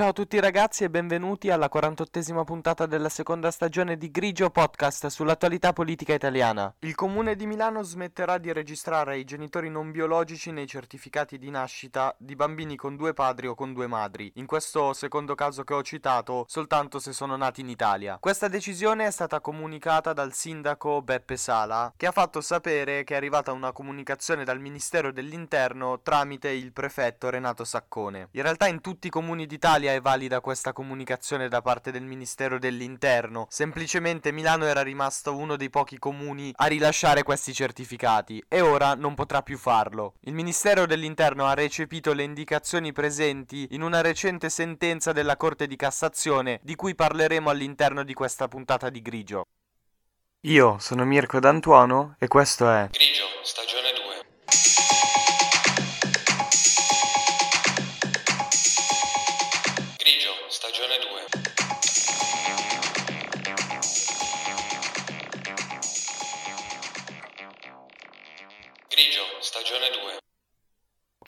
ciao a tutti ragazzi e benvenuti alla 48esima puntata della seconda stagione di Grigio Podcast sull'attualità politica italiana. Il comune di Milano smetterà di registrare i genitori non biologici nei certificati di nascita di bambini con due padri o con due madri, in questo secondo caso che ho citato soltanto se sono nati in Italia. Questa decisione è stata comunicata dal sindaco Beppe Sala, che ha fatto sapere che è arrivata una comunicazione dal Ministero dell'Interno tramite il prefetto Renato Saccone. In realtà in tutti i comuni d'Italia è valida questa comunicazione da parte del Ministero dell'Interno, semplicemente Milano era rimasto uno dei pochi comuni a rilasciare questi certificati e ora non potrà più farlo. Il Ministero dell'Interno ha recepito le indicazioni presenti in una recente sentenza della Corte di Cassazione di cui parleremo all'interno di questa puntata di Grigio. Io sono Mirko D'Antuono e questo è Grigio, stagione Grigio, stagione 2.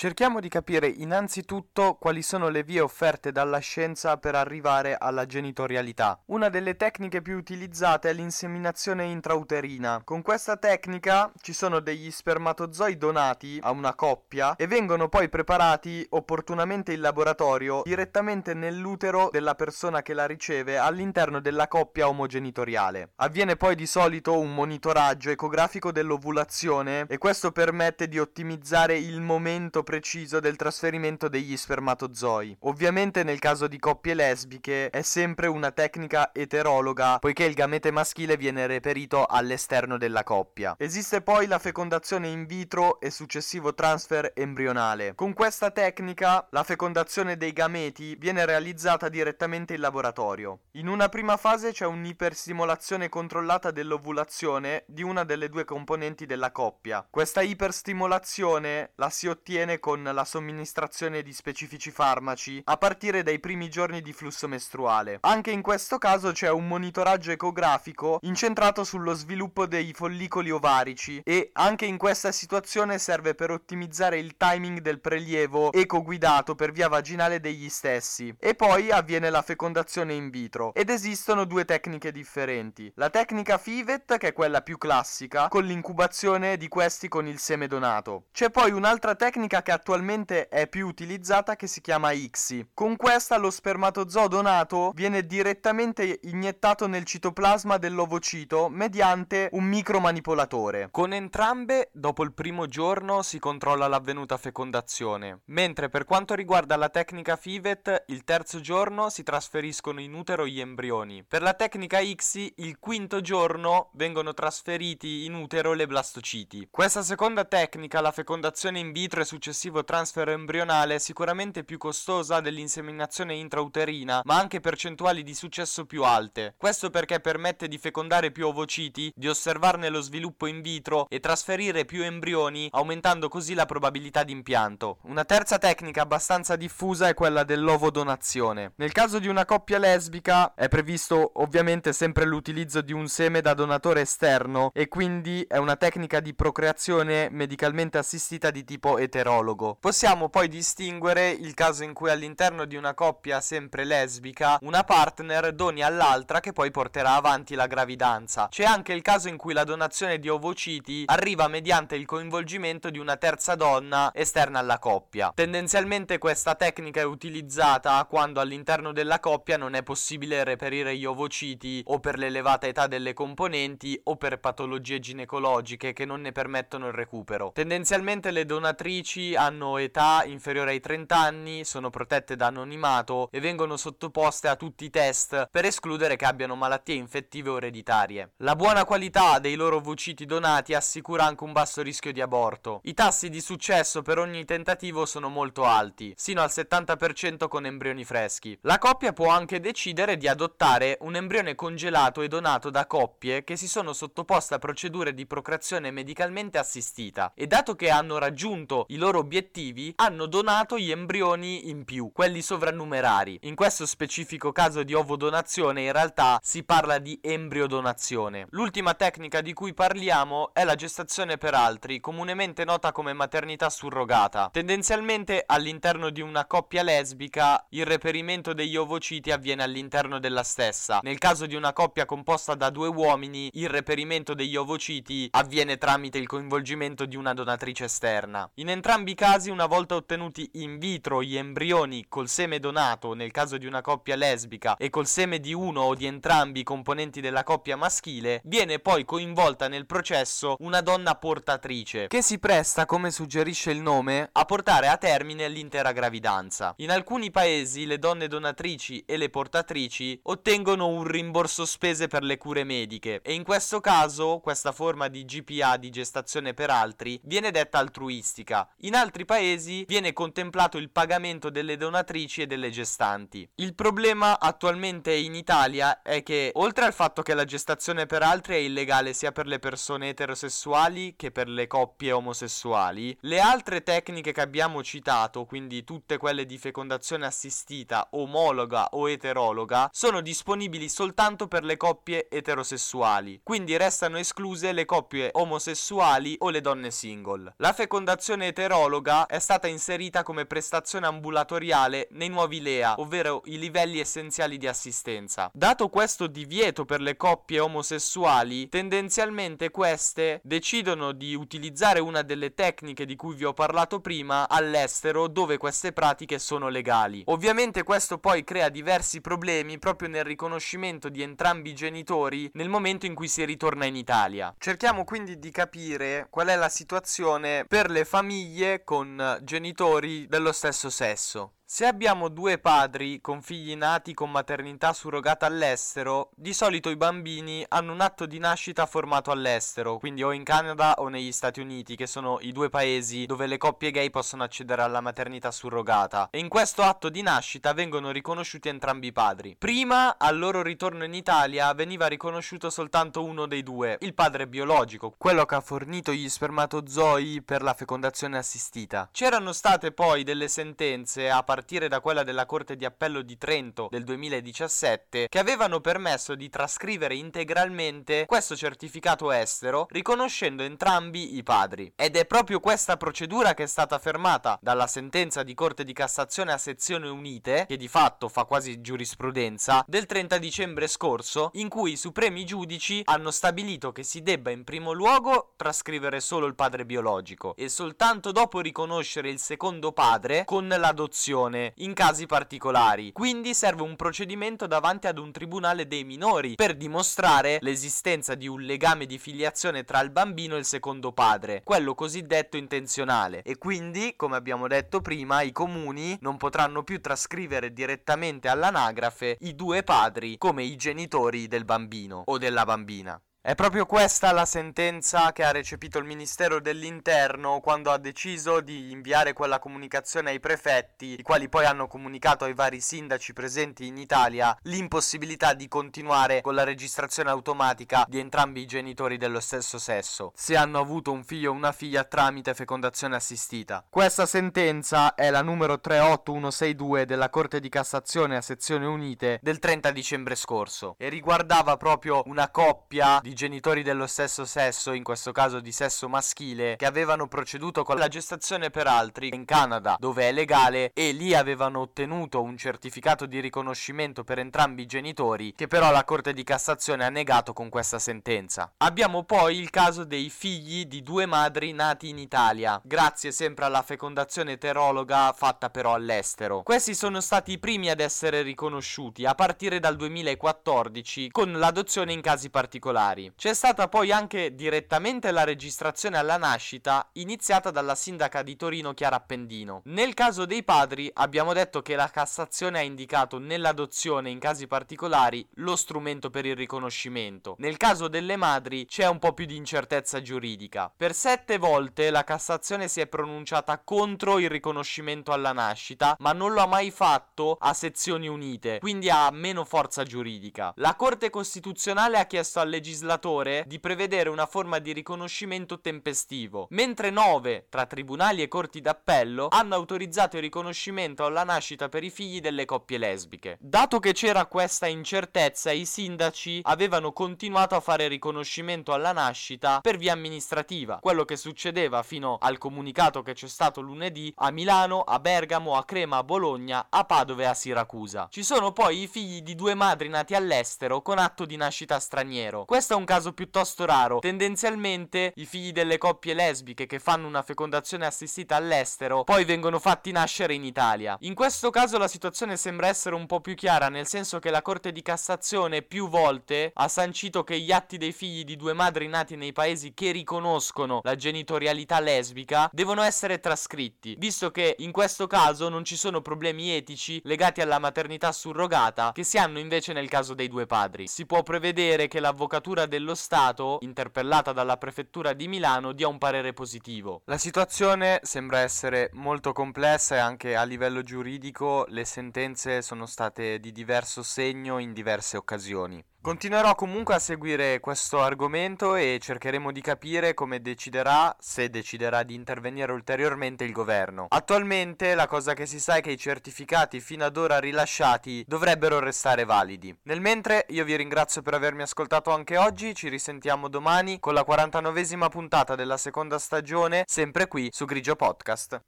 Cerchiamo di capire innanzitutto quali sono le vie offerte dalla scienza per arrivare alla genitorialità. Una delle tecniche più utilizzate è l'inseminazione intrauterina. Con questa tecnica ci sono degli spermatozoi donati a una coppia e vengono poi preparati opportunamente in laboratorio direttamente nell'utero della persona che la riceve all'interno della coppia omogenitoriale. Avviene poi di solito un monitoraggio ecografico dell'ovulazione e questo permette di ottimizzare il momento preciso del trasferimento degli spermatozoi. Ovviamente nel caso di coppie lesbiche è sempre una tecnica eterologa poiché il gamete maschile viene reperito all'esterno della coppia. Esiste poi la fecondazione in vitro e successivo transfer embrionale. Con questa tecnica la fecondazione dei gameti viene realizzata direttamente in laboratorio. In una prima fase c'è un'iperstimolazione controllata dell'ovulazione di una delle due componenti della coppia. Questa iperstimolazione la si ottiene con la somministrazione di specifici farmaci a partire dai primi giorni di flusso mestruale. Anche in questo caso c'è un monitoraggio ecografico incentrato sullo sviluppo dei follicoli ovarici e anche in questa situazione serve per ottimizzare il timing del prelievo ecoguidato per via vaginale degli stessi. E poi avviene la fecondazione in vitro ed esistono due tecniche differenti. La tecnica FIVET che è quella più classica con l'incubazione di questi con il seme donato. C'è poi un'altra tecnica che attualmente è più utilizzata che si chiama ICSI. Con questa lo spermatozoo donato viene direttamente iniettato nel citoplasma dell'ovocito mediante un micromanipolatore. Con entrambe, dopo il primo giorno si controlla l'avvenuta fecondazione, mentre per quanto riguarda la tecnica FIVET, il terzo giorno si trasferiscono in utero gli embrioni. Per la tecnica ICSI, il quinto giorno vengono trasferiti in utero le blastociti. Questa seconda tecnica, la fecondazione in vitro e successivo transfer embrionale è sicuramente più costosa dell'inseminazione intrauterina, ma anche percentuali di successo più alte. Questo perché permette di fecondare più ovociti, di osservarne lo sviluppo in vitro e trasferire più embrioni, aumentando così la probabilità di impianto. Una terza tecnica abbastanza diffusa è quella dell'ovodonazione. Nel caso di una coppia lesbica è previsto ovviamente sempre l'utilizzo di un seme da donatore esterno e quindi è una tecnica di procreazione medicalmente assistita di tipo eterologo. Possiamo poi distinguere il caso in cui all'interno di una coppia sempre lesbica una partner doni all'altra che poi porterà avanti la gravidanza. C'è anche il caso in cui la donazione di ovociti arriva mediante il coinvolgimento di una terza donna esterna alla coppia. Tendenzialmente questa tecnica è utilizzata quando all'interno della coppia non è possibile reperire gli ovociti o per l'elevata età delle componenti o per patologie ginecologiche che non ne permettono il recupero. Tendenzialmente le donatrici hanno età inferiore ai 30 anni, sono protette da anonimato e vengono sottoposte a tutti i test per escludere che abbiano malattie infettive o ereditarie. La buona qualità dei loro ovociti donati assicura anche un basso rischio di aborto. I tassi di successo per ogni tentativo sono molto alti, sino al 70% con embrioni freschi. La coppia può anche decidere di adottare un embrione congelato e donato da coppie che si sono sottoposte a procedure di procreazione medicalmente assistita e dato che hanno raggiunto i loro obiettivi hanno donato gli embrioni in più, quelli sovrannumerari. In questo specifico caso di ovodonazione in realtà si parla di embriodonazione. L'ultima tecnica di cui parliamo è la gestazione per altri, comunemente nota come maternità surrogata. Tendenzialmente all'interno di una coppia lesbica il reperimento degli ovociti avviene all'interno della stessa. Nel caso di una coppia composta da due uomini, il reperimento degli ovociti avviene tramite il coinvolgimento di una donatrice esterna. In entrambi i casi, una volta ottenuti in vitro gli embrioni col seme donato, nel caso di una coppia lesbica, e col seme di uno o di entrambi i componenti della coppia maschile, viene poi coinvolta nel processo una donna portatrice, che si presta, come suggerisce il nome, a portare a termine l'intera gravidanza. In alcuni paesi le donne donatrici e le portatrici ottengono un rimborso spese per le cure mediche e in questo caso questa forma di GPA di gestazione per altri viene detta altruistica. In altri paesi viene contemplato il pagamento delle donatrici e delle gestanti. Il problema attualmente in Italia è che oltre al fatto che la gestazione per altri è illegale sia per le persone eterosessuali che per le coppie omosessuali, le altre tecniche che abbiamo citato, quindi tutte quelle di fecondazione assistita, omologa o eterologa, sono disponibili soltanto per le coppie eterosessuali, quindi restano escluse le coppie omosessuali o le donne single. La fecondazione eterologa è stata inserita come prestazione ambulatoriale nei nuovi LEA, ovvero i livelli essenziali di assistenza. Dato questo divieto per le coppie omosessuali, tendenzialmente queste decidono di utilizzare una delle tecniche di cui vi ho parlato prima all'estero dove queste pratiche sono legali. Ovviamente questo poi crea diversi problemi proprio nel riconoscimento di entrambi i genitori nel momento in cui si ritorna in Italia. Cerchiamo quindi di capire qual è la situazione per le famiglie con genitori dello stesso sesso. Se abbiamo due padri con figli nati con maternità surrogata all'estero, di solito i bambini hanno un atto di nascita formato all'estero, quindi o in Canada o negli Stati Uniti, che sono i due paesi dove le coppie gay possono accedere alla maternità surrogata. E in questo atto di nascita vengono riconosciuti entrambi i padri. Prima, al loro ritorno in Italia, veniva riconosciuto soltanto uno dei due, il padre biologico, quello che ha fornito gli spermatozoi per la fecondazione assistita. C'erano state poi delle sentenze a partire partire da quella della Corte di Appello di Trento del 2017, che avevano permesso di trascrivere integralmente questo certificato estero, riconoscendo entrambi i padri. Ed è proprio questa procedura che è stata fermata dalla sentenza di Corte di Cassazione a sezioni unite, che di fatto fa quasi giurisprudenza, del 30 dicembre scorso, in cui i supremi giudici hanno stabilito che si debba in primo luogo trascrivere solo il padre biologico e soltanto dopo riconoscere il secondo padre con l'adozione minore in casi particolari. Quindi serve un procedimento davanti ad un tribunale dei minori per dimostrare l'esistenza di un legame di filiazione tra il bambino e il secondo padre, quello cosiddetto intenzionale. E quindi, come abbiamo detto prima, i comuni non potranno più trascrivere direttamente all'anagrafe i due padri come i genitori del bambino o della bambina. È proprio questa la sentenza che ha recepito il Ministero dell'Interno quando ha deciso di inviare quella comunicazione ai prefetti, i quali poi hanno comunicato ai vari sindaci presenti in Italia l'impossibilità di continuare con la registrazione automatica di entrambi i genitori dello stesso sesso, se hanno avuto un figlio o una figlia tramite fecondazione assistita. Questa sentenza è la numero 38162 della Corte di Cassazione a sezioni unite del 30 dicembre scorso e riguardava proprio una coppia di di genitori dello stesso sesso, in questo caso di sesso maschile, che avevano proceduto con la gestazione per altri in Canada, dove è legale, e lì avevano ottenuto un certificato di riconoscimento per entrambi i genitori, che però la Corte di Cassazione ha negato con questa sentenza. Abbiamo poi il caso dei figli di due madri nati in Italia, grazie sempre alla fecondazione eterologa fatta però all'estero. Questi sono stati i primi ad essere riconosciuti a partire dal 2014 con l'adozione in casi particolari familiari. C'è stata poi anche direttamente la registrazione alla nascita iniziata dalla sindaca di Torino Chiara Appendino. Nel caso dei padri abbiamo detto che la Cassazione ha indicato nell'adozione in casi particolari lo strumento per il riconoscimento. Nel caso delle madri c'è un po' più di incertezza giuridica. Per sette volte la Cassazione si è pronunciata contro il riconoscimento alla nascita, ma non lo ha mai fatto a sezioni unite, quindi ha meno forza giuridica. La Corte Costituzionale ha chiesto al legislatore legislatore di prevedere una forma di riconoscimento tempestivo, mentre nove tra tribunali e corti d'appello hanno autorizzato il riconoscimento alla nascita per i figli delle coppie lesbiche. Dato che c'era questa incertezza, i sindaci avevano continuato a fare riconoscimento alla nascita per via amministrativa, quello che succedeva fino al comunicato che c'è stato lunedì a Milano, a Bergamo, a Crema, a Bologna, a Padova e a Siracusa. Ci sono poi i figli di due madri nati all'estero con atto di nascita straniero. Questo è un caso piuttosto raro. Tendenzialmente i figli delle coppie lesbiche che fanno una fecondazione assistita all'estero poi vengono fatti nascere in Italia. In questo caso la situazione sembra essere un po' più chiara, nel senso che la Corte di Cassazione più volte ha sancito che gli atti dei figli di due madri nati nei paesi che riconoscono la genitorialità lesbica devono essere trascritti, visto che in questo caso non ci sono problemi etici legati alla maternità surrogata che si hanno invece nel caso dei due padri. Si può prevedere che l'Avvocatura dello Stato, interpellata dalla Prefettura di Milano, dia un parere positivo. La situazione sembra essere molto complessa e anche a livello giuridico le sentenze sono state di diverso segno in diverse occasioni. Continuerò comunque a seguire questo argomento e cercheremo di capire come deciderà, se deciderà di intervenire ulteriormente il governo. Attualmente la cosa che si sa è che i certificati fino ad ora rilasciati dovrebbero restare validi. Nel mentre io vi ringrazio per avermi ascoltato anche oggi, ci risentiamo domani con la 49esima puntata della seconda stagione, sempre qui su Grigio Podcast.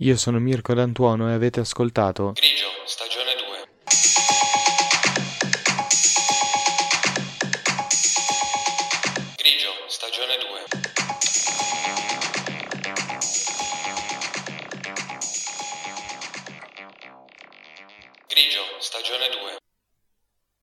Io sono Mirko D'Antuono e avete ascoltato Grigio,